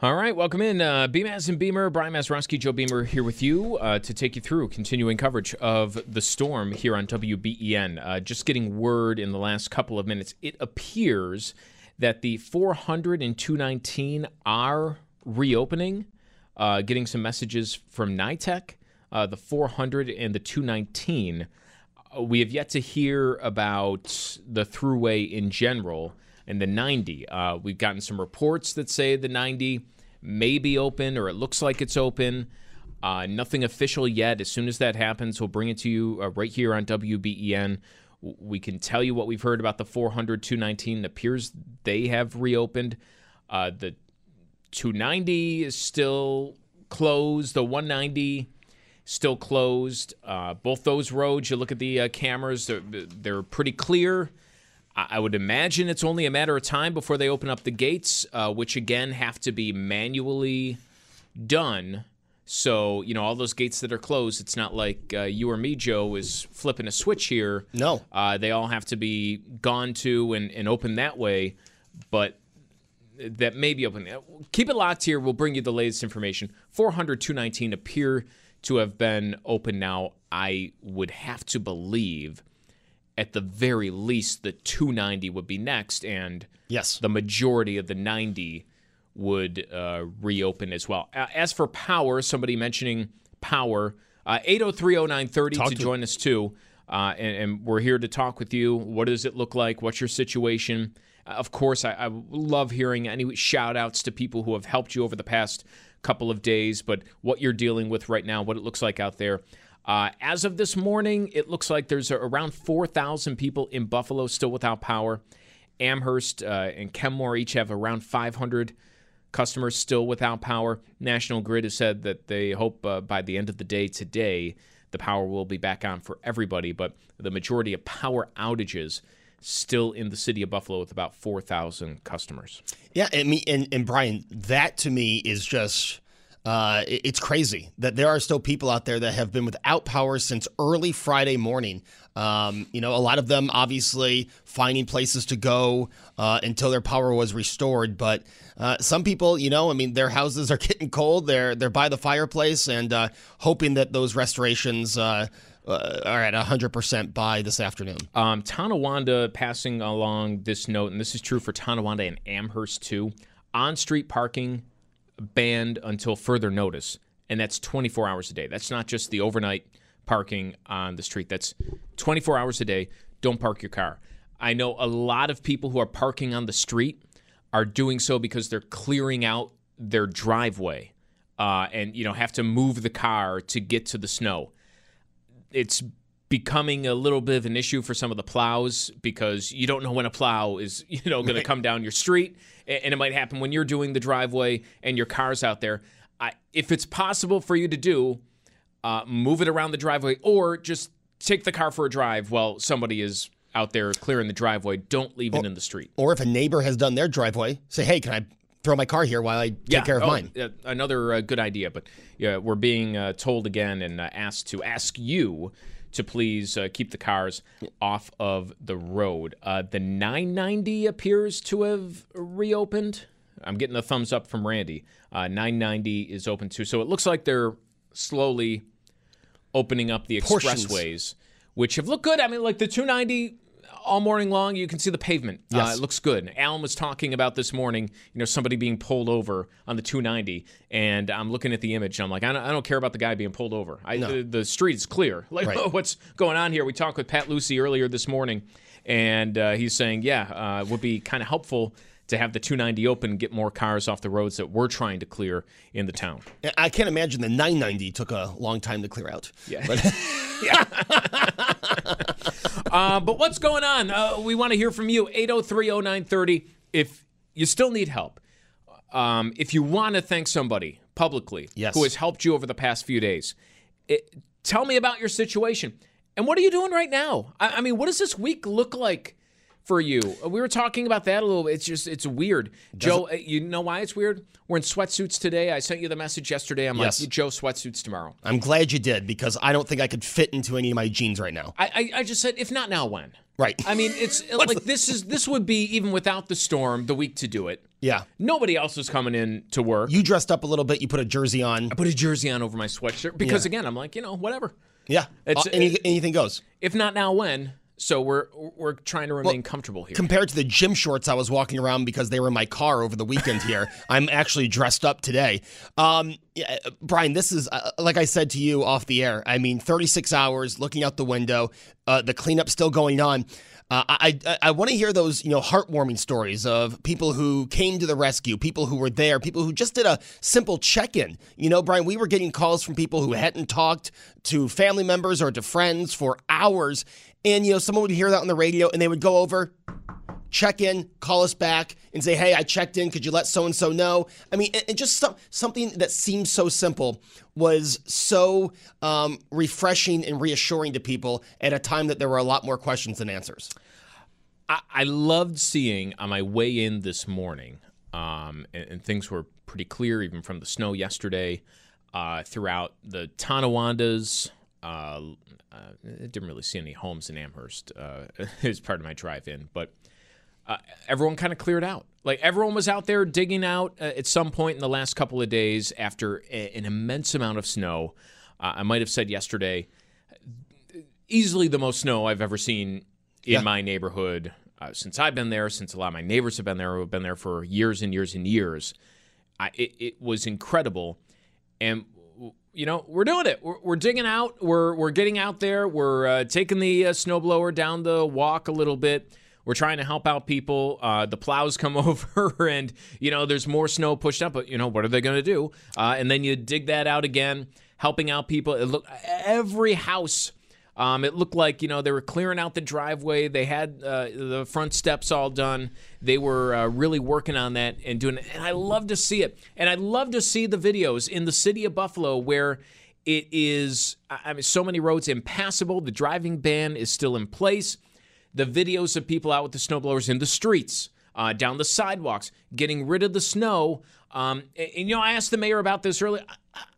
All right, welcome in. Uh, Beamaz and Beamer, Brian Mazeroski, Joe Beamer here with you uh, to take you through continuing coverage of the storm here on WBEN. Uh, just getting word in the last couple of minutes, it appears that the 400 and 219 are reopening. Uh, getting some messages from NITTEC, uh, the 400 and the 219. Uh, we have yet to hear about the throughway in general and the 90. Uh, we've gotten some reports that say the 90 may be open or it looks like it's open. Uh, nothing official yet. As soon as that happens, we'll bring it to you uh, right here on WBEN. We can tell you what we've heard about the 400, 219. It appears they have reopened. Uh, the 290 is still closed. The 190 still closed. Uh, both those roads, you look at the uh, cameras, they're, they're pretty clear. I would imagine it's only a matter of time before they open up the gates, uh, which again have to be manually done. So, you know, all those gates that are closed, it's not like uh, you or me, Joe, is flipping a switch here. No. Uh, they all have to be gone to and, and open that way. But that may be open. Keep it locked here. We'll bring you the latest information. 400, 219 appear to have been open now. I would have to believe at the very least the 290 would be next and yes. the majority of the 90 would uh, reopen as well. As for power somebody mentioning power uh, 8030930 to, to join us too. Uh, and, and, we're here to talk with you. What does it look like? What's your situation? Uh, of course I, I love hearing any shout outs to people who have helped you over the past couple of days but what you're dealing with right now what it looks like out there uh, as of this morning, it looks like there's around 4,000 people in Buffalo still without power. Amherst uh, and Kenmore each have around 500 customers still without power. National Grid has said that they hope uh, by the end of the day today, the power will be back on for everybody, but the majority of power outages still in the city of Buffalo with about 4,000 customers. Yeah, and, me, and, and Brian, that to me is just uh, it's crazy that there are still people out there that have been without power since early Friday morning. Um, you know, a lot of them obviously finding places to go uh, until their power was restored. But uh, some people, you know, I mean, their houses are getting cold. They're they're by the fireplace and uh, hoping that those restorations. Uh, uh, are at 100% by this afternoon. Um, Tonawanda passing along this note, and this is true for Tonawanda and Amherst too. On street parking banned until further notice, and that's 24 hours a day. That's not just the overnight parking on the street. That's 24 hours a day. Don't park your car. I know a lot of people who are parking on the street are doing so because they're clearing out their driveway uh, and you know have to move the car to get to the snow. It's becoming a little bit of an issue for some of the plows because you don't know when a plow is you know going right. to come down your street and it might happen when you're doing the driveway and your car's out there I, if it's possible for you to do uh, move it around the driveway or just take the car for a drive while somebody is out there clearing the driveway don't leave or, it in the street or if a neighbor has done their driveway say hey can i throw my car here while I take yeah. care of oh, mine. Uh, another uh, good idea, but yeah, we're being uh, told again and uh, asked to ask you to please uh, keep the cars off of the road. Uh, the 990 appears to have reopened. I'm getting a thumbs up from Randy. Uh, 990 is open too. So it looks like they're slowly opening up the Portions. expressways, which have looked good. I mean, like the 290 all morning long, you can see the pavement. Uh, it looks good. Alan was talking about this morning, you know, somebody being pulled over on the 290, and I'm looking at the image. And I'm like, I don't, I don't care about the guy being pulled over. I, the, the street is clear. Like, Right. what's going on here? We talked with Pat Lucy earlier this morning, and uh, he's saying, yeah, uh, it would be kind of helpful to have the 290 open, get more cars off the roads that we're trying to clear in the town. I can't imagine the 990 took a long time to clear out. Yeah. Uh, but what's going on? Uh, we want to hear from you. 8030930. If you still need help, um, if you want to thank somebody publicly Yes. who has helped you over the past few days, it, tell me about your situation. And what are you doing right now? I, I mean, what does this week look like for you? Uh, We were talking about that a little bit. It's just, it's weird. Joe, uh, you know why it's weird? We're in sweatsuits today. I sent you the message yesterday. I'm Yes. like, Joe, sweatsuits tomorrow. I'm glad you did because I don't think I could fit into any of my jeans right now. I, I, I just said, if not now, when? Right. I mean, it's like this is this would be even without the storm the week to do it. Yeah. Nobody else is coming in to work. You dressed up a little bit. You put a jersey on. I put a jersey on over my sweatshirt because Yeah. again, I'm like, you know, whatever. Yeah. It's- Uh, any, anything goes. If not now, when? So we're we're trying to remain comfortable here. Compared to the gym shorts I was walking around because they were in my car over the weekend here, I'm actually dressed up today. Um, yeah, Brian, this is, uh, like I said to you off the air, I mean, 36 hours looking out the window, uh, the cleanup still going on. Uh, I I, I want to hear those you know heartwarming stories of people who came to the rescue, people who were there, people who just did a simple check-in. You know, Brian, we were getting calls from people who hadn't talked to family members or to friends for hours, and you know someone would hear that on the radio and they would go over, check in, call us back, and say, "Hey, I checked in. Could you let so and so know?" I mean, and, just some, something that seems so simple was so um, refreshing and reassuring to people at a time that there were a lot more questions than answers. I, I loved seeing on my way in this morning, um, and, and things were pretty clear even from the snow yesterday. Uh, throughout the Tonawandas, uh, uh, I didn't really see any homes in Amherst uh, as part of my drive-in, but uh, everyone kind of cleared out. Like everyone was out there digging out uh, at some point in the last couple of days after a- an immense amount of snow. Uh, I might have said yesterday, easily the most snow I've ever seen in Yeah. my neighborhood uh, since I've been there, since a lot of my neighbors have been there, who have been there for years and years and years. I, it, it was incredible. And, you know, we're doing it. We're, we're digging out. We're, we're getting out there. We're uh, taking the uh, snowblower down the walk a little bit. We're trying to help out people. Uh, the plows come over, and you know there's more snow pushed up. But you know what are they going to do? Uh, and then you dig that out again, helping out people. It look every house um, it looked like you know they were clearing out the driveway. They had uh, the front steps all done. They were uh, really working on that and doing it. And I love to see it. And I love to see the videos in the city of Buffalo where it is. I I mean, so many roads impassable. The driving ban is still in place. The videos of people out with the snowblowers in the streets, uh, down the sidewalks, getting rid of the snow. Um, and, and, you know, I asked the mayor about this earlier.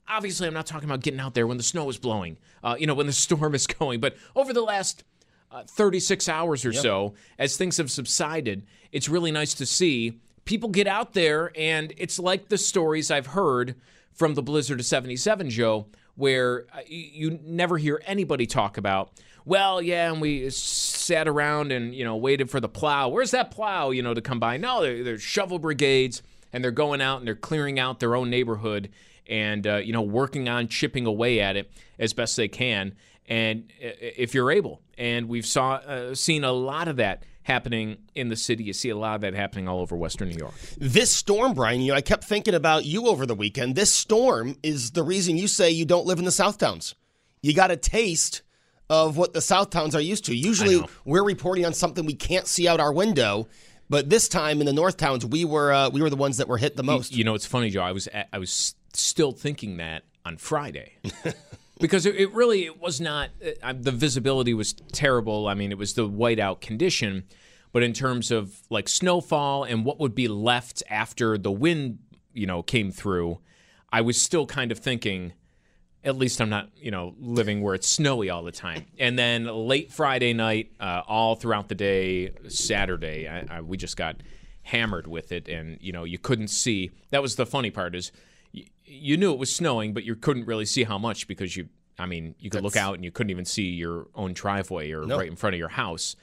Obviously, I'm not talking about getting out there when the snow is blowing, uh, you know, when the storm is going. But over the last uh, 36 hours or so, as things have subsided, it's really nice to see people get out there. And it's like the stories I've heard from the Blizzard of 77, Joe, where uh, you, never hear anybody talk about, well, yeah, and we sat around and, you know, waited for the plow. Where's that plow, you know, to come by? No, they're, they're shovel brigades and they're going out and they're clearing out their own neighborhood and uh, you know working on chipping away at it as best they can and if you're able and we've saw uh, seen a lot of that happening in the city you see a lot of that happening all over western new york This storm, Brian, you know, I kept thinking about you over the weekend. This storm is the reason you say you don't live in the South Towns. You got a taste of what the South Towns are used to. Usually, we're reporting on something we can't see out our window, but this time in the North Towns, we were uh, we were the ones that were hit the most. you know it's funny joe i was at, i was still thinking that on friday because it, it really it was not uh, the visibility was terrible i mean it was the whiteout condition but in terms of like snowfall and what would be left after the wind you know came through i was still kind of thinking at least I'm not, you know, living where it's snowy all the time. And then late Friday night, uh, all throughout the day, Saturday, I, I, we just got hammered with it, and you know, you couldn't see. That was the funny part is, you, knew it was snowing, but you couldn't really see how much because you, I mean, you could look out and you couldn't even see your own driveway or right in front of your house.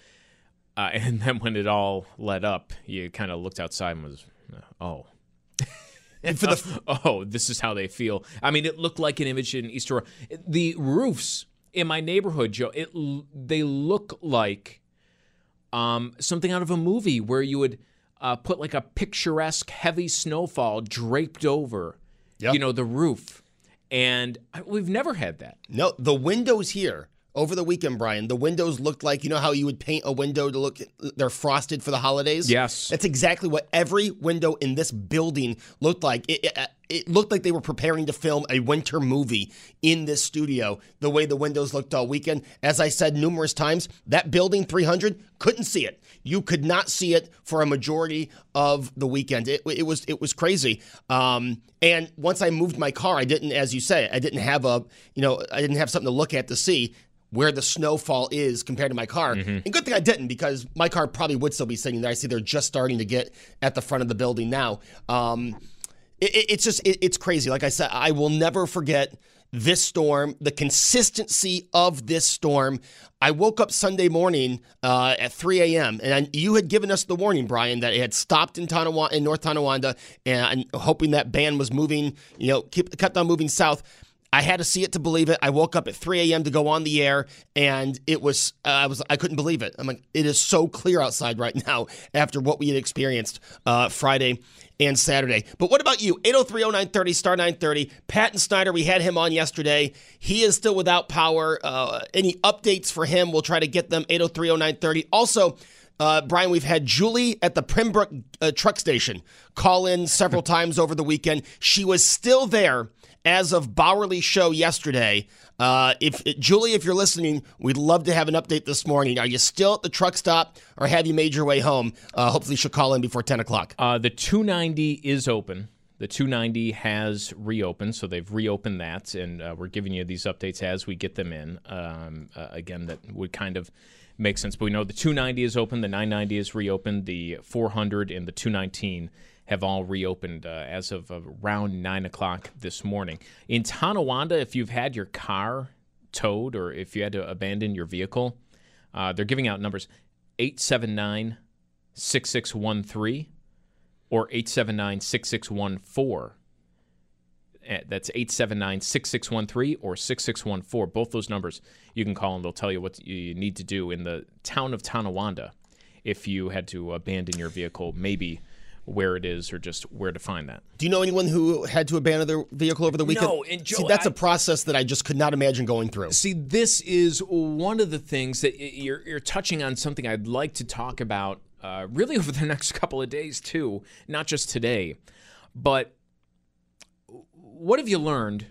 Uh, and then when it all let up, you kind of looked outside and was, oh. And for the oh, this is how they feel. I mean, it looked like an image in Easter. The roofs in my neighborhood, Joe, it they look like um, something out of a movie where you would uh, put like a picturesque heavy snowfall draped over, Yep. you know, the roof. And I- we've never had that. No, the windows here over the weekend, Brian. The windows looked like you know how you would paint a window to look they're frosted for the holidays. Yes. that's exactly what every window in this building looked like. It, it, it looked like they were preparing to film a winter movie in this studio. The way the windows looked all weekend, as I said numerous times, that building 300 couldn't see it. You could not see it for a majority of the weekend. It, it was it was crazy. Um, and once I moved my car, I didn't, as you say, I didn't have a you know I didn't have something to look at to see where the snowfall is compared to my car. And good thing I didn't because my car probably would still be sitting there. I see they're just starting to get at the front of the building now. Um, it, it- it's just it, it's crazy. Like I said, I will never forget this storm, the consistency of this storm. I woke up Sunday morning uh, at 3 a.m. and you had given us the warning, Brian, that it had stopped in Tonawanda, in North Tonawanda, and hoping that band was moving, you know, keep, kept on moving south. I had to see it to believe it. I woke up at 3 a.m. to go on the air, and it was uh, I was I couldn't believe it. I'm like, it is so clear outside right now after what we had experienced uh, Friday and Saturday. But what about you? 8030930 star 930. Patton Snyder, we had him on yesterday. He is still without power. Uh, any updates for him? We'll try to get them 8030930. Also. Uh, Brian, we've had Julie at the Pembroke uh, truck station call in several times over the weekend. She was still there as of Bauerle show yesterday. Uh, if Julie, if you're listening, we'd love to have an update this morning. Are you still at the truck stop, or have you made your way home? Uh, hopefully, she'll call in before 10 o'clock. Uh, the 290 is open. The 290 has reopened, so they've reopened that, and uh, we're giving you these updates as we get them in. Um, uh, again, that would kind of make sense. But we know the 290 is open, the 990 is reopened, the 400 and the 219 have all reopened uh, as of around 9 o'clock this morning. In Tonawanda, if you've had your car towed or if you had to abandon your vehicle, uh, they're giving out numbers 879 6613 or 879 6614. Eh, That's 879 6613 or 6614. Both those numbers you can call and they'll tell you what you need to do in the town of Tonawanda if you had to abandon your vehicle, maybe where it is or just where to find that. Do you know anyone who had to abandon their vehicle over the weekend? No, and See, Joe, that's a I- process that I just could not imagine going through. See, this is one of the things that you're, you're touching on something I'd like to talk about uh, really over the next couple of days, too, not just today. But what have you learned?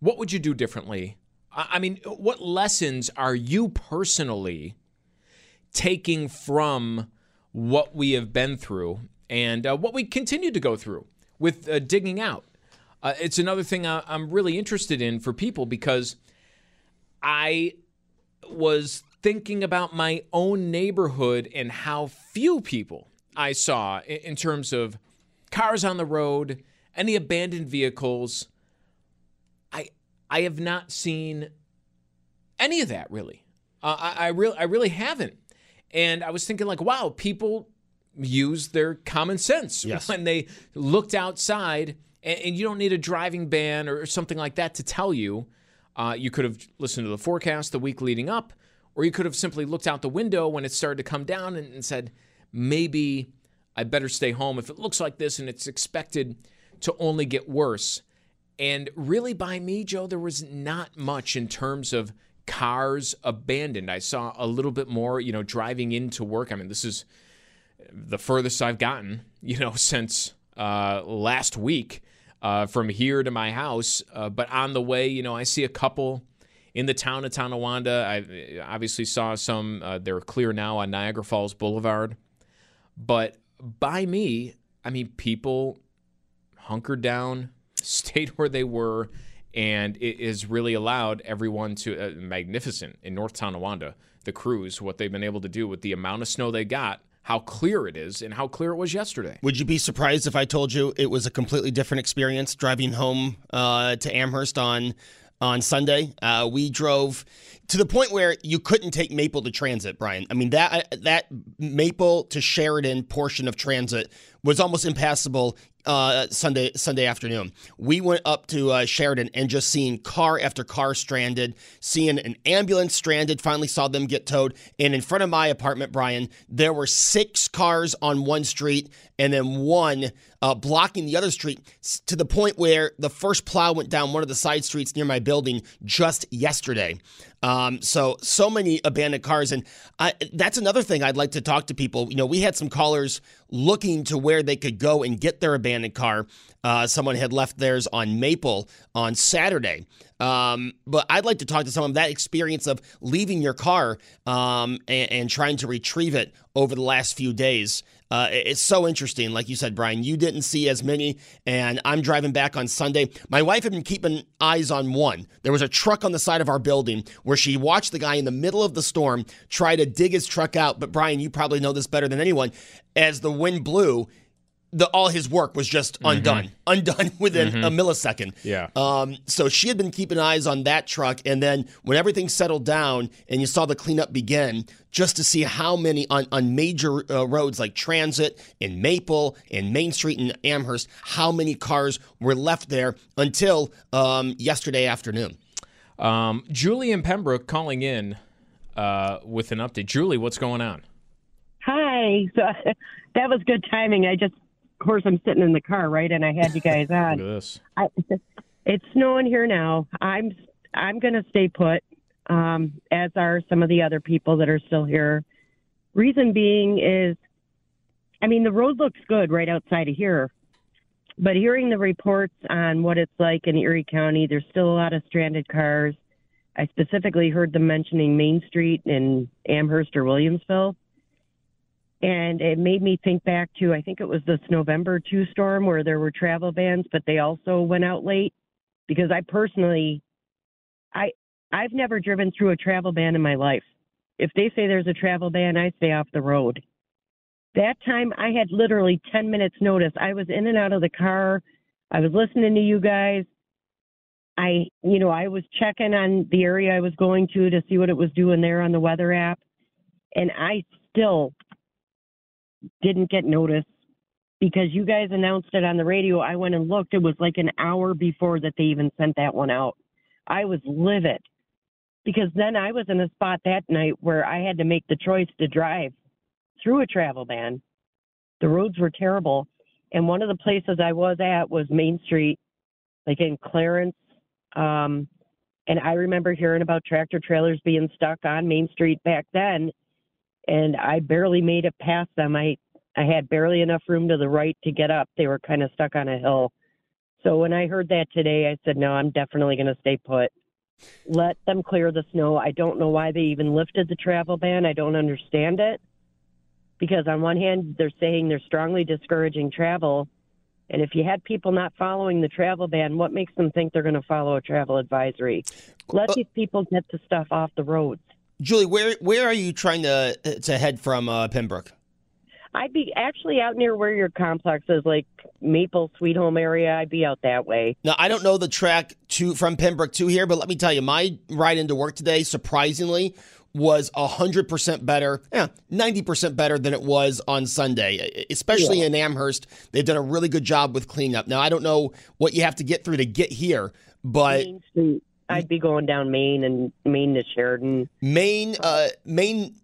What would you do differently? I I mean, what lessons are you personally taking from what we have been through and uh, what we continue to go through with uh, digging out? Uh, it's another thing I, I'm really interested in for people because I was thinking about my own neighborhood and how few people I saw in, in terms of cars on the road, any abandoned vehicles. I I have not seen any of that really. Uh, I, I really I really haven't. And I was thinking like, wow, people use their common sense Yes. when they looked outside, and, and you don't need a driving ban or something like that to tell you. Uh, you could have listened to the forecast the week leading up, or you could have simply looked out the window when it started to come down and, and said, maybe I better stay home if it looks like this and it's expected to only get worse. And really, by me, Joe, there was not much in terms of cars abandoned. I saw a little bit more, you know, driving into work. I mean, this is the furthest I've gotten, you know, since uh, last week uh, from here to my house. Uh, but on the way, you know, I see a couple in the town of Tonawanda. I obviously saw some. Uh, they're clear now on Niagara Falls Boulevard. But by me, I mean, people hunkered down, stayed where they were, and it is really allowed everyone to uh, magnificent in North Tonawanda, the crews, what they've been able to do with the amount of snow they got, how clear it is, and how clear it was yesterday. Would you be surprised if I told you it was a completely different experience driving home uh, to Amherst on on Sunday. Uh, we drove to the point where you couldn't take Maple to transit, Brian. I mean that that Maple to Sheridan portion of transit was almost impassable uh, Sunday Sunday afternoon. We went up to uh, Sheridan and just seeing car after car stranded, seeing an ambulance stranded. Finally saw them get towed, and in front of my apartment, Brian, there were six cars on one street and then one uh, blocking the other street to the point where the first plow went down one of the side streets near my building just yesterday. Um, so so many abandoned cars, and I, that's another thing I'd like to talk to people. You know, we had some callers looking to where they could go and get their abandoned car. Uh, someone had left theirs on Maple on Saturday. Um, but I'd like to talk to someone that experience of leaving your car um, and, and, trying to retrieve it over the last few days. Uh, it's so interesting. Like you said, Brian, you didn't see as many, and I'm driving back on Sunday. My wife had been keeping eyes on one. There was a truck on the side of our building where she watched the guy in the middle of the storm try to dig his truck out. But Brian, you probably know this better than anyone. As the wind blew, the all his work was just mm-hmm. undone, mm-hmm. undone within mm-hmm. a millisecond. Yeah. Um. So she had been keeping eyes on that truck, and then when everything settled down and you saw the cleanup begin, just to see how many on on major uh, roads like Transit and Maple and Main Street and Amherst, how many cars were left there until um, yesterday afternoon. Um, Julie and Pembroke calling in uh, with an update. Julie, what's going on? Hi. So that was good timing. I just of course, I'm sitting in the car, right? And I had you guys on. this. I, it's snowing here now. I'm I'm going to stay put, um, as are some of the other people that are still here. Reason being is, I mean, the road looks good right outside of here, but hearing the reports on what it's like in Erie County, there's still a lot of stranded cars. I specifically heard them mentioning Main Street in Amherst or Williamsville and it made me think back to I think it was this November 2 storm where there were travel bans but they also went out late because I personally I I've never driven through a travel ban in my life. If they say there's a travel ban, I stay off the road. That time I had literally 10 minutes notice. I was in and out of the car. I was listening to you guys. I, you know, I was checking on the area I was going to to see what it was doing there on the weather app. And I still didn't get notice because you guys announced it on the radio. I went and looked. It was like an hour before that they even sent that one out. I was livid because then I was in a spot that night where I had to make the choice to drive through a travel ban. The roads were terrible. And one of the places I was at was Main Street, like in Clarence. Um, and I remember hearing about tractor trailers being stuck on Main Street back then and I barely made it past them. I I had barely enough room to the right to get up. They were kind of stuck on a hill. So when I heard that today, I said, no, I'm definitely going to stay put. Let them clear the snow. I don't know why they even lifted the travel ban. I don't understand it. Because on one hand, they're saying they're strongly discouraging travel. And if you had people not following the travel ban, what makes them think they're going to follow a travel advisory? Let these people get the stuff off the roads. Julie, where where are you trying to to head from uh, Pembroke? I'd be actually out near where your complex is, like Maple Sweet Home area. I'd be out that way. Now I don't know the track to from Pembroke to here, but let me tell you, my ride into work today, surprisingly, was hundred percent better, yeah, ninety percent better than it was on Sunday. Especially yeah. in Amherst, they've done a really good job with cleanup. Now I don't know what you have to get through to get here, but Main Street. I'd be going down Main and Main to Sheridan. Main, uh, Main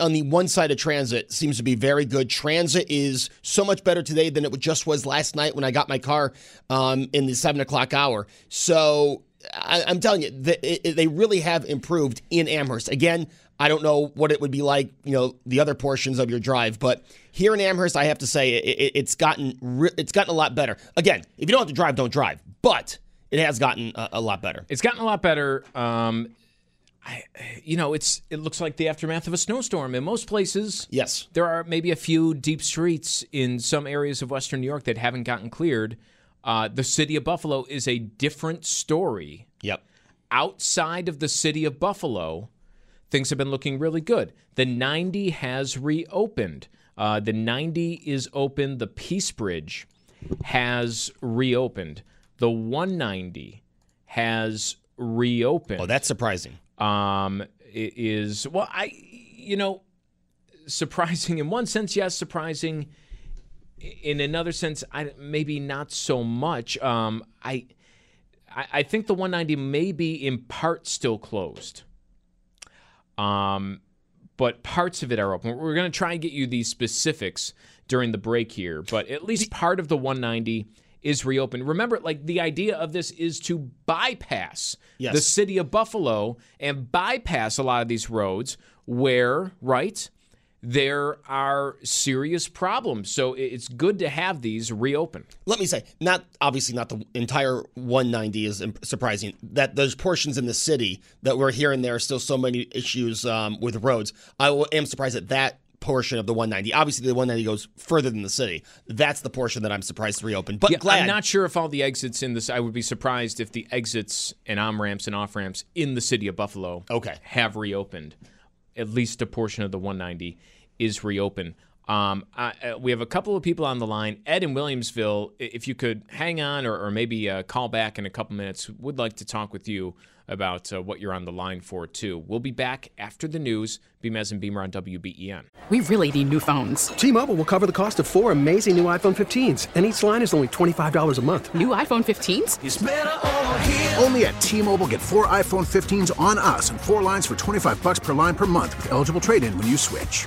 on the one side of transit seems to be very good. Transit is so much better today than it just was last night when I got my car um, in the seven o'clock hour. So I, am telling you, they, really have improved in Amherst. Again, I don't know what it would be like, you know, the other portions of your drive, but here in Amherst, I have to say it, it's gotten it's gotten a lot better. Again, if you don't have to drive, don't drive. But it has gotten a, a lot better. It's gotten a lot better. Um, I, you know, it's it looks like the aftermath of a snowstorm in most places. Yes, there are maybe a few deep streets in some areas of Western New York that haven't gotten cleared. Uh, the city of Buffalo is a different story. Yep. Outside of the city of Buffalo, things have been looking really good. The 90 has reopened. Uh, the 90 is open. The Peace Bridge has reopened. The 190 has reopened. Oh, that's surprising. Um, is well, I you know, surprising in one sense, yes, surprising in another sense, I maybe not so much. Um, I, I I think the 190 may be in part still closed. Um, but parts of it are open. We're going to try and get you these specifics during the break here, but at least part of the 190 is reopened. Remember, like the idea of this is to bypass Yes. the city of Buffalo and bypass a lot of these roads where, right, there are serious problems. So it's good to have these reopened. Let me say, not obviously not the entire 190 is surprising. That there's portions in the city that we're here and there are still so many issues um, with roads. I am surprised that that portion of the 190. Obviously, the 190 goes further than the city. That's the portion that I'm surprised to reopen. But Yeah, glad. I'm not sure if all the exits in this. I would be surprised if the exits and on ramps and off ramps in the city of Buffalo Okay. have reopened. At least a portion of the 190 is reopened. Um, I, uh, we have a couple of people on the line. Ed in Williamsville, if you could hang on or, or maybe uh, call back in a couple minutes, would like to talk with you about uh, what you're on the line for, too. We'll be back after the news. Beamez and Beamer on WBEN. We really need new phones. T-Mobile will cover the cost of four amazing new iPhone 15s, and each line is only $25 a month. New iPhone 15s? Only at T-Mobile get four iPhone 15s on us and four lines for 25 bucks per line per month with eligible trade-in when you switch.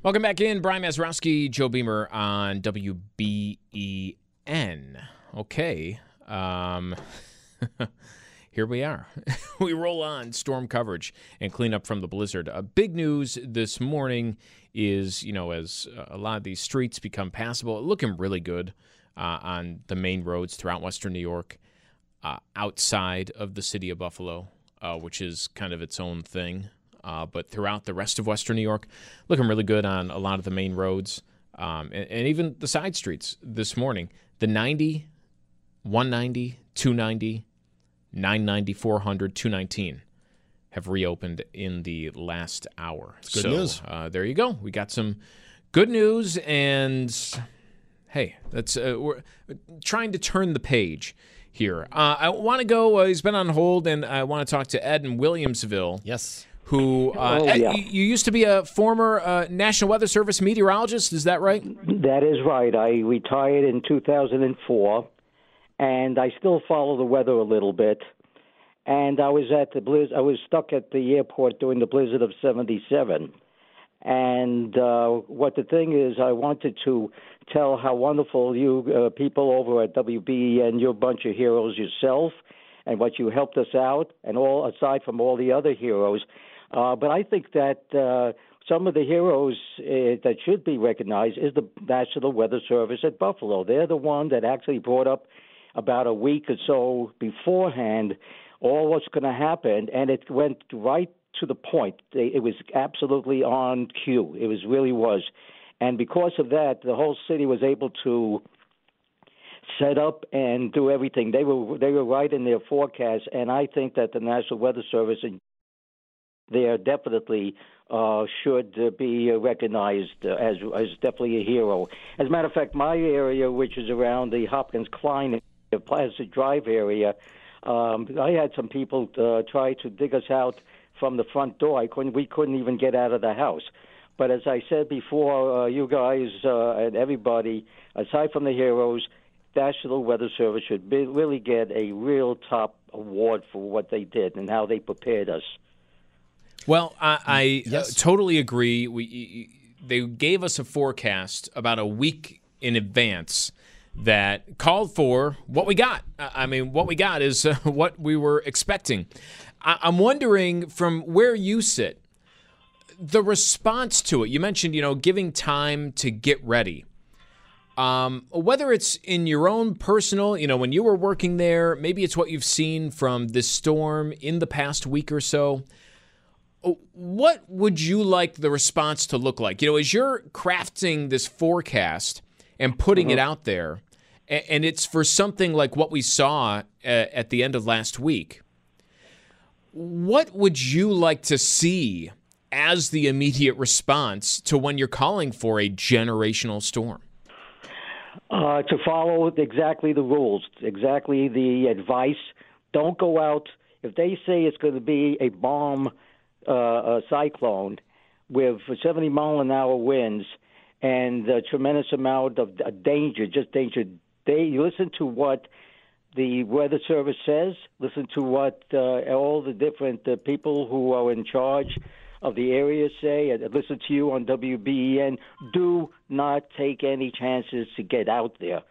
Welcome back in. Brian Mazrowski, Joe Beamer on WBEN. Okay. Um, here we are. we roll on storm coverage and clean up from the blizzard. Uh, big news this morning is, you know, as a lot of these streets become passable, looking really good uh, on the main roads throughout Western New York, uh, outside of the city of Buffalo, uh, which is kind of its own thing. Uh, but throughout the rest of Western New York, looking really good on a lot of the main roads um, and, and even the side streets this morning. The 90, 190, 290, 990, 400, 219 have reopened in the last hour. That's good so, news. Uh, there you go. We got some good news, and hey, that's uh, we're trying to turn the page here. Uh, I want to go. Uh, he's been on hold, and I want to talk to Ed in Williamsville. Yes. Who? Uh, Oh, yeah. you, used to be a former uh, National Weather Service meteorologist. Is that right? That is right. I retired in 2004, and I still follow the weather a little bit. And I was at the blizz. I was stuck at the airport during the blizzard of '77. And uh, what the thing is, I wanted to tell how wonderful you uh, people over at WBEN, you're a bunch of heroes yourself, and what you helped us out, and all aside from all the other heroes. Uh, but I think that uh, some of the heroes uh, that should be recognized is the National Weather Service at Buffalo. They're the one that actually brought up about a week or so beforehand all what's going to happen, and it went right to the point. It was absolutely on cue. It was really was, and because of that, the whole city was able to set up and do everything. They were they were right in their forecast, and I think that the National Weather Service and they definitely uh, should uh, be recognized as as definitely a hero. As a matter of fact, my area, which is around the Hopkins Klein, Plaza Drive area, Um, I had some people uh, try to dig us out from the front door. I couldn't. We couldn't even get out of the house. But as I said before, uh, you guys uh, and everybody, aside from the heroes, National Weather Service should be, really get a real top award for what they did and how they prepared us. Well, I, I yes. uh, totally agree. We they gave us a forecast about a week in advance that called for what we got. I mean, what we got is uh, what we were expecting. I'm wondering from where you sit, the response to it. You mentioned, you know, giving time to get ready. Um, whether it's in your own personal, you know, when you were working there, maybe it's what you've seen from this storm in the past week or so. What would you like the response to look like? You know, as you're crafting this forecast and putting mm-hmm. it out there, and it's for something like what we saw uh, at the end of last week. What would you like to see as the immediate response to when you're calling for a generational storm? Uh, to follow exactly the rules, exactly the advice. Don't go out. If they say it's going to be a bomb uh, a cyclone with 70 mile an hour winds and a tremendous amount of danger, just danger. They listen to what the weather service says. Listen to what uh, all the different uh, people who are in charge of the area say. And listen to you on WBEN. Do not take any chances to get out there.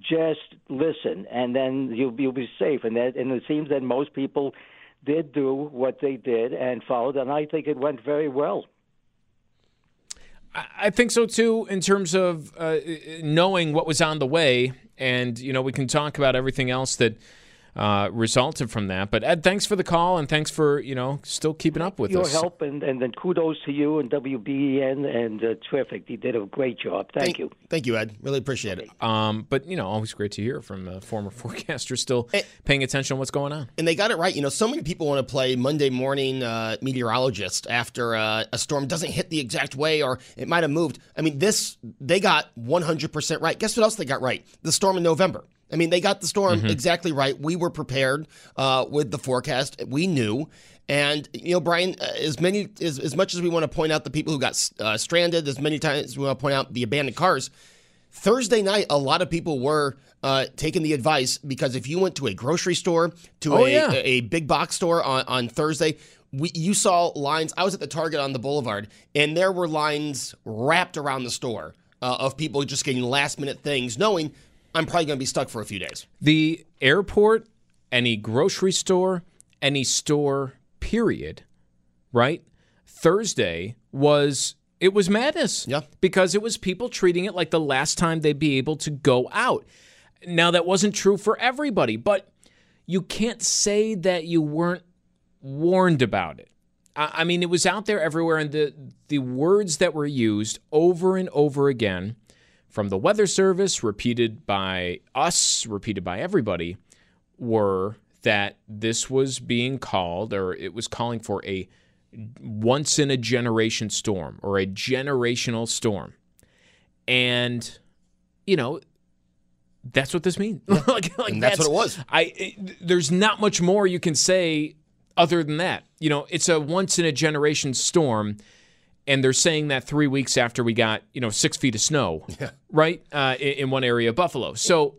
Just listen, and then you'll, you'll be safe. And that, and it seems that most people did do what they did and followed, and I think it went very well. I think so too, in terms of uh, knowing what was on the way, and you know we can talk about everything else that uh, resulted from that. But Ed, thanks for the call and thanks for you know still keeping up with your us. Your help and, and then kudos to you and WBEN and uh, terrific. You did a great job. Thank, thank, you. Thank you, Ed. Really appreciate it. Um, but you know, always great to hear from a former forecaster still and, paying attention to what's going on. And they got it right. You know, so many people want to play Monday morning uh, meteorologist after uh, a storm doesn't hit the exact way or it might have moved. I mean, this they got 100% right. Guess what else they got right? The storm in November. I mean, they got the storm mm-hmm. exactly right. We were prepared uh, with the forecast. We knew. And you know, Brian, uh, as many as, as much as we want to point out the people who got uh, stranded, as many times as we want to point out the abandoned cars. Thursday night, a lot of people were uh, taking the advice because if you went to a grocery store, to oh, a, yeah. a, a, big box store on, on Thursday, we, you saw lines. I was at the Target on the Boulevard, and there were lines wrapped around the store uh, of people just getting last minute things, knowing I'm probably going to be stuck for a few days. The airport, any grocery store, any store, period, right? Thursday was it was madness. Yeah. Because it was people treating it like the last time they'd be able to go out. Now that wasn't true for everybody, but you can't say that you weren't warned about it. I mean, it was out there everywhere, and the the words that were used over and over again from the Weather Service, repeated by us, repeated by everybody, were that this was being called, or it was calling for a once in a generation storm or a generational storm. And, you know, that's what this means. Like, like that's, that's, what it was. I it, there's not much more you can say other than that. You know, it's a once in a generation storm and they're saying that three weeks after we got you know six feet of snow, yeah. right uh, in, in, one area of Buffalo. So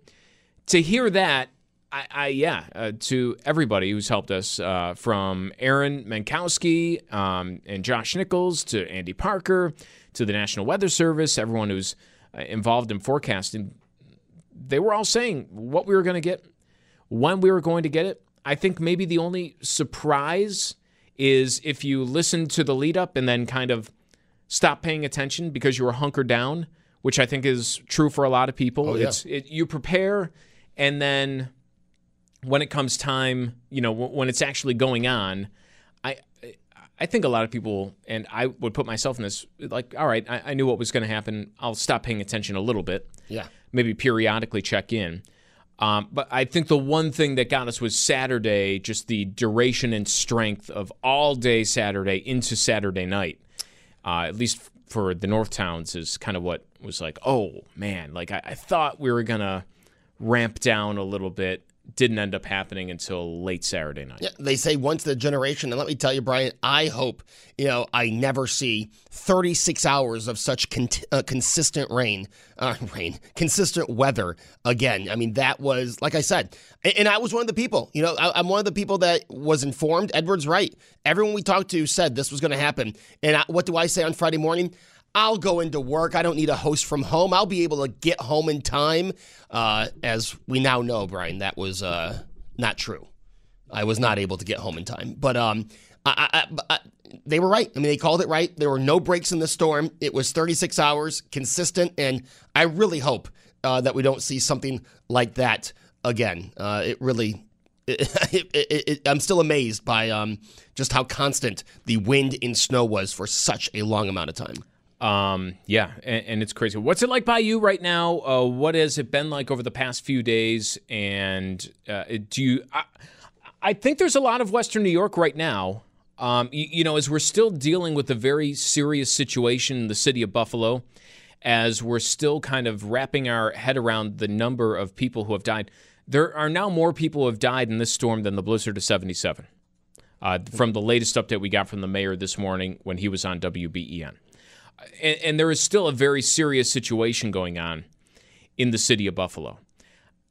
to hear that, I, I yeah, uh, to everybody who's helped us, uh, from Aaron Mentkowski um, and Josh Nichols to Andy Parker to the National Weather Service, everyone who's uh, involved in forecasting, they were all saying what we were going to get, when we were going to get it. I think maybe the only surprise is if you listen to the lead up and then kind of stop paying attention because you were hunkered down, which I think is true for a lot of people. Oh, yeah. It's it, you prepare and then when it comes time, you know, when it's actually going on, I I think a lot of people, and I would put myself in this, like, all right, I, I knew what was going to happen. I'll stop paying attention a little bit. Yeah. Maybe periodically check in. Um, but I think the one thing that got us was Saturday, just the duration and strength of all day Saturday into Saturday night. Uh, at least for the North Towns, is kind of what was like, oh man, like I, I thought we were gonna ramp down a little bit, didn't end up happening until late Saturday night. Yeah, they say once the generation, and let me tell you, Brian, I hope you know I never see 36 hours of such con- uh, consistent rain, uh, rain, consistent weather again. I mean, that was like I said, and, I was one of the people. You know, I, am one of the people that was informed. Edward's right. Everyone we talked to said this was going to happen. And I, what do I say on Friday morning? I'll go into work. I don't need a host from home. I'll be able to get home in time. Uh, as we now know, Brian, that was uh, not true. I was not able to get home in time. But um, I, I, I, they were right. I mean, they called it right. There were no breaks in the storm. It was 36 hours, consistent, and I really hope uh, that we don't see something like that again. Uh, it really. It, it, it, I'm still amazed by um, just how constant the wind and snow was for such a long amount of time. Um, yeah, and, and, it's crazy. What's it like by you right now? Uh, what has it been like over the past few days? And uh, do you? I, I, think there's a lot of Western New York right now. Um, you, you, know, as we're still dealing with a very serious situation in the city of Buffalo, as we're still kind of wrapping our head around the number of people who have died. There are now more people who have died in this storm than the blizzard of 77. Uh, from the latest update we got from the mayor this morning when he was on WBEN and, and there is still a very serious situation going on in the city of Buffalo.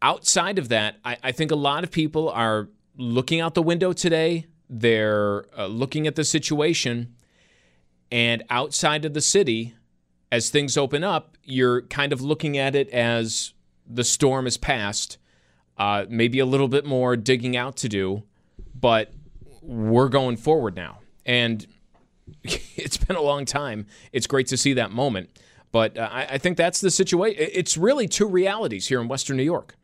Outside of that, I, I think a lot of people are looking out the window today. They're uh, looking at the situation, and outside of the city, as things open up, you're kind of looking at it as the storm has passed. Uh, maybe a little bit more digging out to do, but we're going forward now. And it's been a long time. It's great to see that moment. But uh, I, I think that's the situation. It's really two realities here in Western New York.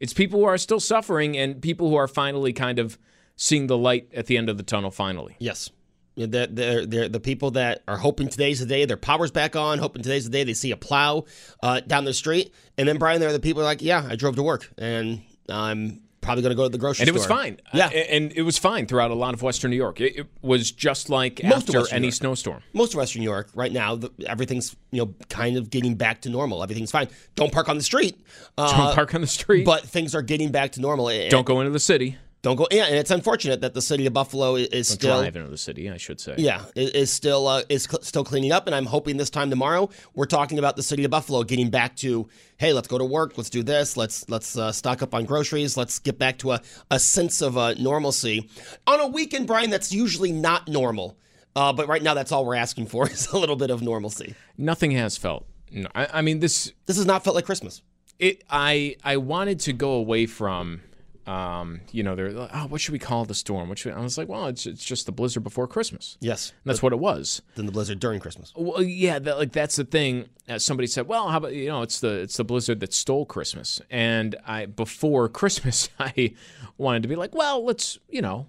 It's people who are still suffering and people who are finally kind of seeing the light at the end of the tunnel finally. Yes. They're, they're, they're, the people that are hoping today's the day their power's back on, hoping today's the day they see a plow uh, down the street. And then, Brian, there are the people like, yeah, I drove to work and I'm probably going to go to the grocery and store. And it was fine. Yeah. Uh, and it was fine throughout a lot of Western New York. It, it was just like Most after any snowstorm. Most of Western New York right now, the, everything's you know kind of getting back to normal. Everything's fine. Don't park on the street. Uh, Don't park on the street. But things are getting back to normal. Don't go into the city. Don't go. Yeah, and it's unfortunate that the city of Buffalo is Don't still drive into the city. I should say. Yeah, is still uh, is cl- still cleaning up, and I'm hoping this time tomorrow we're talking about the city of Buffalo getting back to hey, let's go to work, let's do this, let's let's uh, stock up on groceries, let's get back to a a sense of uh, normalcy on a weekend, Brian. That's usually not normal, uh, but right now that's all we're asking for is a little bit of normalcy. Nothing has felt. No, I, I mean this. This has not felt like Christmas. It. I I wanted to go away from um, you know, they're like, oh, what should we call the storm? What should I was like, well, it's it's just the blizzard before Christmas. Yes, and that's what it was. Then the blizzard during Christmas. Well, yeah, that, like that's the thing. As somebody said, well, how about you know, it's the it's the blizzard that stole Christmas. And I before Christmas, I wanted to be like, well, let's you know,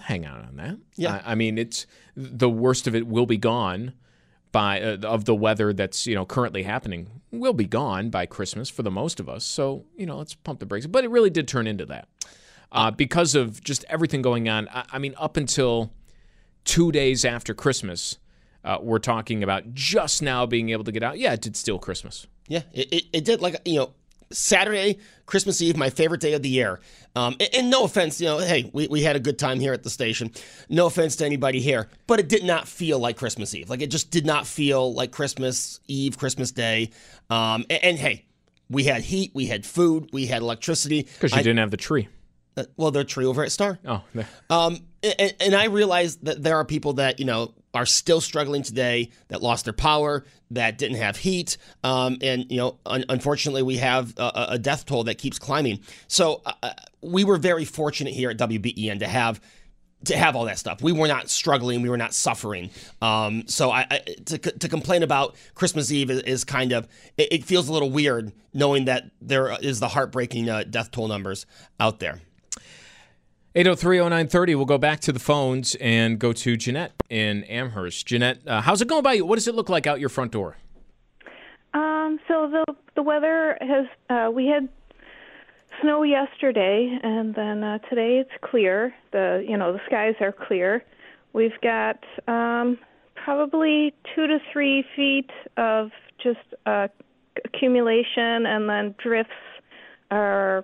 hang out on that. Yeah, I, I mean, it's the worst of it will be gone by uh, of the weather that's you know currently happening will be gone by Christmas for the most of us. So you know, let's pump the brakes. But it really did turn into that uh, because of just everything going on. I, I, mean, up until two days after Christmas, uh, we're talking about just now being able to get out. Yeah, it did steal Christmas. Yeah, it, it, it did. Like you know, Saturday, Christmas Eve, my favorite day of the year. Um, and, and, no offense, you know, hey, we, we had a good time here at the station. No offense to anybody here, but it did not feel like Christmas Eve. Like it just did not feel like Christmas Eve, Christmas Day. Um, and, and, hey, we had heat, we had food, we had electricity. Because you I, didn't have the tree. Uh, well, their tree over at Star. Oh, um, and, and I realize that there are people that you know are still struggling today that lost their power, that didn't have heat, um, and you know, un- unfortunately, we have a, a, death toll that keeps climbing. So uh, uh we were very fortunate here at WBEN to have to have all that stuff. We were not struggling. We were not suffering. Um, so I, I, to, to complain about Christmas Eve is, is kind of it, it, feels a little weird knowing that there is the heartbreaking uh, death toll numbers out there. 8030930. We'll go back to the phones and go to Jeanette in Amherst. Jeanette, uh, how's it going by you? What does it look like out your front door? Um, so the the weather has uh, we had snow yesterday, and then uh, today it's clear. The you know the skies are clear. We've got um, probably two to three feet of just uh, accumulation, and then drifts are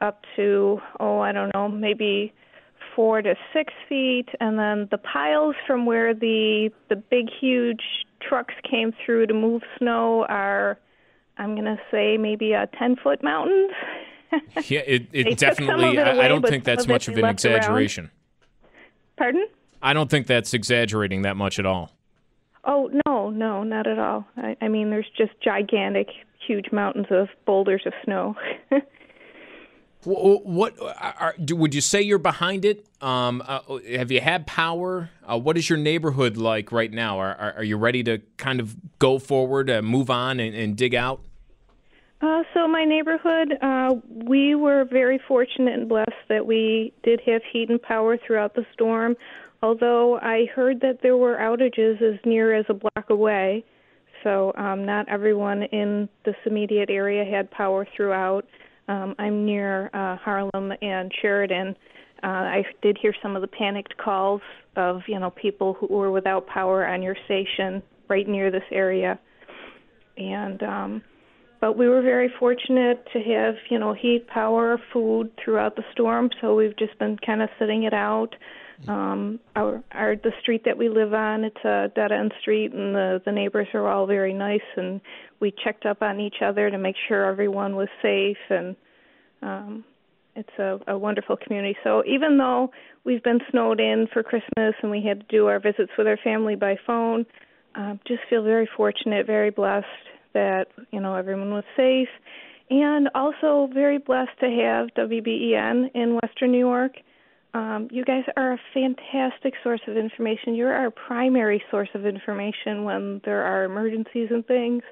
up to oh I don't know maybe four to six feet, and then the piles from where the the big huge trucks came through to move snow are I'm gonna say maybe a ten foot mountains. yeah, it, it definitely. it I, I don't think that's much of an left around. exaggeration. Pardon? I don't think that's exaggerating that much at all. Oh no, no, not at all. I, I mean, there's just gigantic, huge mountains of boulders of snow. Wh- What are, would you say you're behind it? Um, uh, have you had power? Uh, what is your neighborhood like right now? Are, are, are you ready to kind of go forward, uh, move on, and, and dig out? Uh, so my neighborhood, uh, we were very fortunate and blessed that we did have heat and power throughout the storm. Although I heard that there were outages as near as a block away, so um, not everyone in this immediate area had power throughout. Um, I'm near uh, Harlem and Sheridan. Uh, I did hear some of the panicked calls of you know people who were without power on your station right near this area, and um, but we were very fortunate to have you know heat, power, food throughout the storm. So we've just been kind of sitting it out. Um, our, our the street that we live on, it's a dead end street, and the the neighbors are all very nice, and we checked up on each other to make sure everyone was safe, and um, it's a, a wonderful community. So even though we've been snowed in for Christmas and we had to do our visits with our family by phone, um, just feel very fortunate, very blessed that you know everyone was safe, and also very blessed to have WBEN in Western New York. Um, you guys are a fantastic source of information. You're our primary source of information when there are emergencies and things.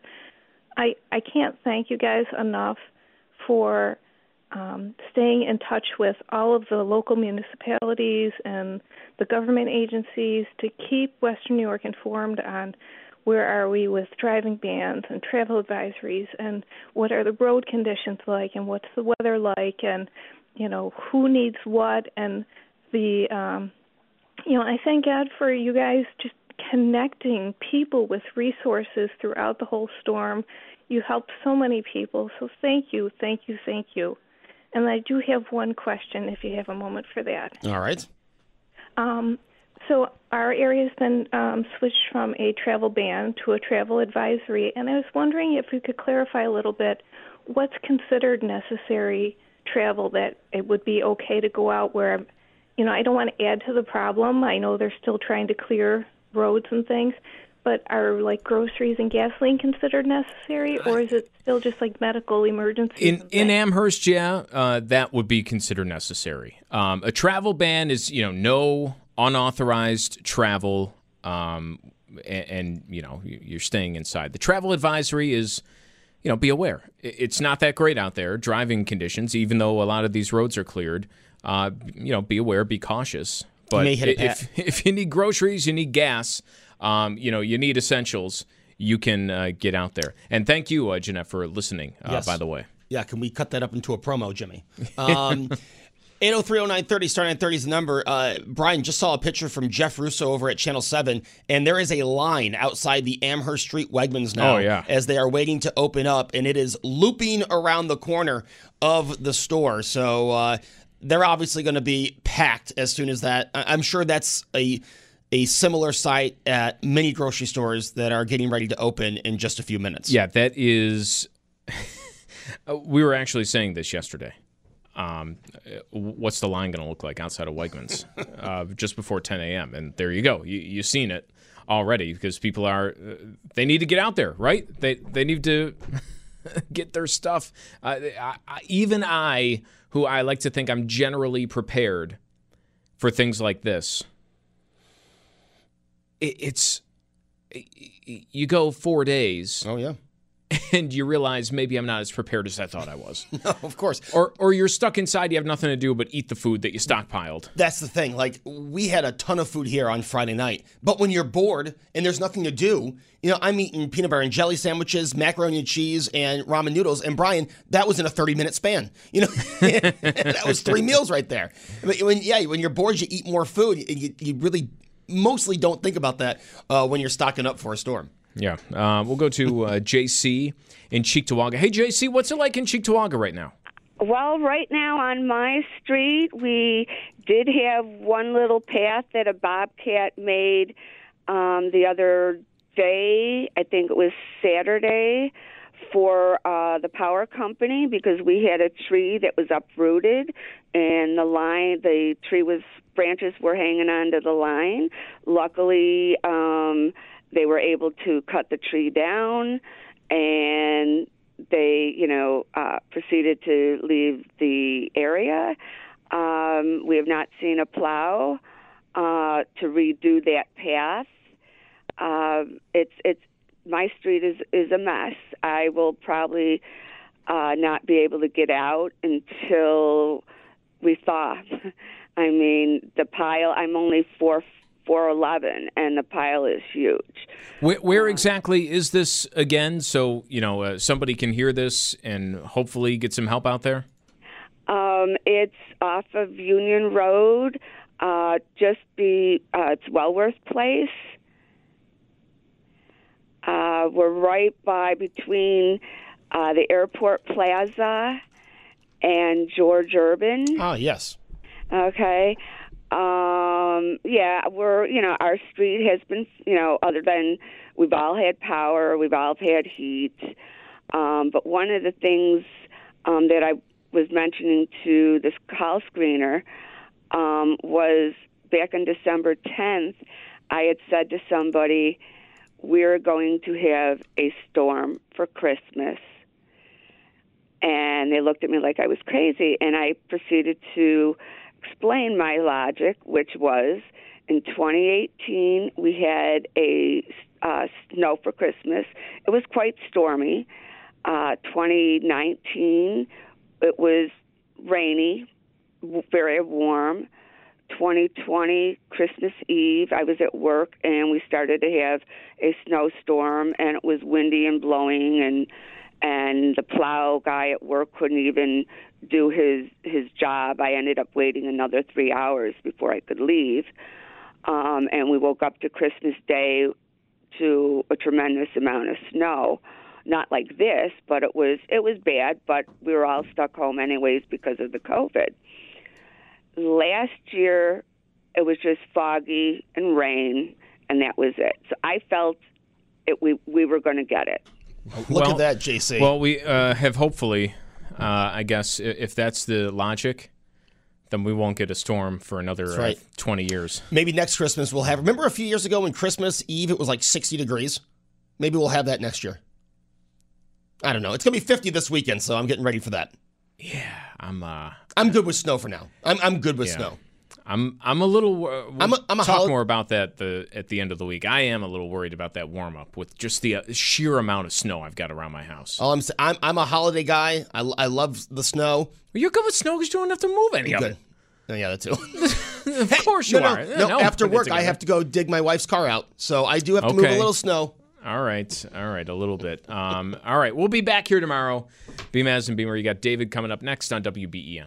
I I can't thank you guys enough for um, staying in touch with all of the local municipalities and the government agencies to keep Western New York informed on where are we with driving bans and travel advisories and what are the road conditions like and what's the weather like and you know who needs what and the um you know I thank God for you guys just connecting people with resources throughout the whole storm. You helped so many people. So thank you, thank you, thank you. And I do have one question if you have a moment for that. All right. Um, so our area's been um, switched from a travel ban to a travel advisory, and I was wondering if we could clarify a little bit what's considered necessary travel that it would be okay to go out where, you know, I don't want to add to the problem. I know they're still trying to clear roads and things, but are like groceries and gasoline considered necessary, or is it still just like medical emergency? In in Amherst, yeah, uh, that would be considered necessary. Um, a travel ban is you know no unauthorized travel, um, and, and you know you're staying inside. The travel advisory is you know be aware it's not that great out there driving conditions, even though a lot of these roads are cleared. Uh, you know, be aware, be cautious. But may hit if, if you need groceries, you need gas, um, you know, you need essentials, you can uh, get out there. And thank you, uh, Jeanette, for listening, uh, Yes. by the way. Yeah, can we cut that up into a promo, Jimmy? Um, 8030930, star 930 is the number. Uh, Brian just saw a picture from Jeff Russo over at Channel 7, and there is a line outside the Amherst Street Wegmans now Oh, yeah. as they are waiting to open up, and it is looping around the corner of the store. So uh, they're obviously going to be packed as soon as that. I'm sure that's a a similar site at many grocery stores that are getting ready to open in just a few minutes. Yeah, that is. Uh, we were actually saying this yesterday. Um, what's the line going to look like outside of Wegmans uh, just before 10 a.m.? And there you go. You, you've seen it already because people are uh, they need to get out there, right? They they need to get their stuff. Uh, I, I, even I, who I like to think I'm generally prepared for things like this, it, it's you go four days. Oh yeah. And you realize maybe I'm not as prepared as I thought I was. no, of course. Or or you're stuck inside, you have nothing to do but eat the food that you stockpiled. That's the thing. Like we had a ton of food here on Friday night, but when you're bored and there's nothing to do, you know, I'm eating peanut butter and jelly sandwiches, macaroni and cheese, and ramen noodles. And Brian, that was in a 30 minute span. You know, that was three meals right there. But when yeah, when you're bored, you eat more food. and You, you really mostly don't think about that uh, when you're stocking up for a storm. Yeah. Uh, we'll go to uh, JC in Cheektowaga. Hey, JC, what's it like in Cheektowaga right now? Well, right now on my street, we did have one little path that a bobcat made um, the other day. I think it was Saturday for uh, the power company because we had a tree that was uprooted and the line, the tree was branches were hanging onto the line. Luckily, um, they were able to cut the tree down and they, you know, uh, proceeded to leave the area. Um, we have not seen a plow uh, to redo that path. Uh, it's it's my street is is a mess. I will probably uh, not be able to get out until we thaw. I mean, the pile. I'm only four four eleven, and the pile is huge. Where, where, exactly is this again? So you know uh, somebody can hear this and hopefully get some help out there. Um, it's off of Union Road. Uh, just be uh, it's Wellworth Place. Uh, we're right by between uh, the airport plaza and George Urban. Ah, yes. Okay. Um, yeah, we're, you know, our street has been, you know, other than we've all had power, we've all had heat. Um, but one of the things um, that I was mentioning to this call screener um, was back on December 10th, I had said to somebody, we're going to have a storm for Christmas. And they looked at me like I was crazy. And I proceeded to explain my logic, which was in 2018, we had a uh, snow for Christmas. It was quite stormy. Uh, 2019, it was rainy, very warm. 2020 Christmas Eve, I was at work and we started to have a snowstorm and it was windy and blowing and and the plow guy at work couldn't even do his his job. I ended up waiting another 3 hours before I could leave. Um and we woke up to Christmas Day to a tremendous amount of snow. Not like this, but it was it was bad, but we were all stuck home anyways because of the COVID last year it was just foggy and rain, and that was it. So I felt it, we we were going to get it. Look well, at that, JC. Well, we uh, have hopefully, uh, I guess, if that's the logic, then we won't get a storm for another uh, right. uh, 20 years. Maybe next Christmas we'll have. Remember a few years ago when Christmas Eve it was like 60 degrees? Maybe we'll have that next year. I don't know. It's going to be 50 this weekend, so I'm getting ready for that. Yeah, I'm. Uh, I'm good with snow for now. I'm I'm good with yeah. snow. I'm I'm a little. We'll I'm a, I'm a talk hol- more about that the at the end of the week. I am a little worried about that warm up with just the uh, sheer amount of snow I've got around my house. All I'm I'm I'm a holiday guy. I, I love the snow. Well, you're good with snow because you don't have to move any I'm of good. Oh, yeah, that too. of course you no, are. No, no, no after work, I have to go dig my wife's car out, so I do have to okay. move a little snow. All right, all right, a little bit. Um, all right, we'll be back here tomorrow. Beamaz and Beamer, you got David coming up next on WBEN.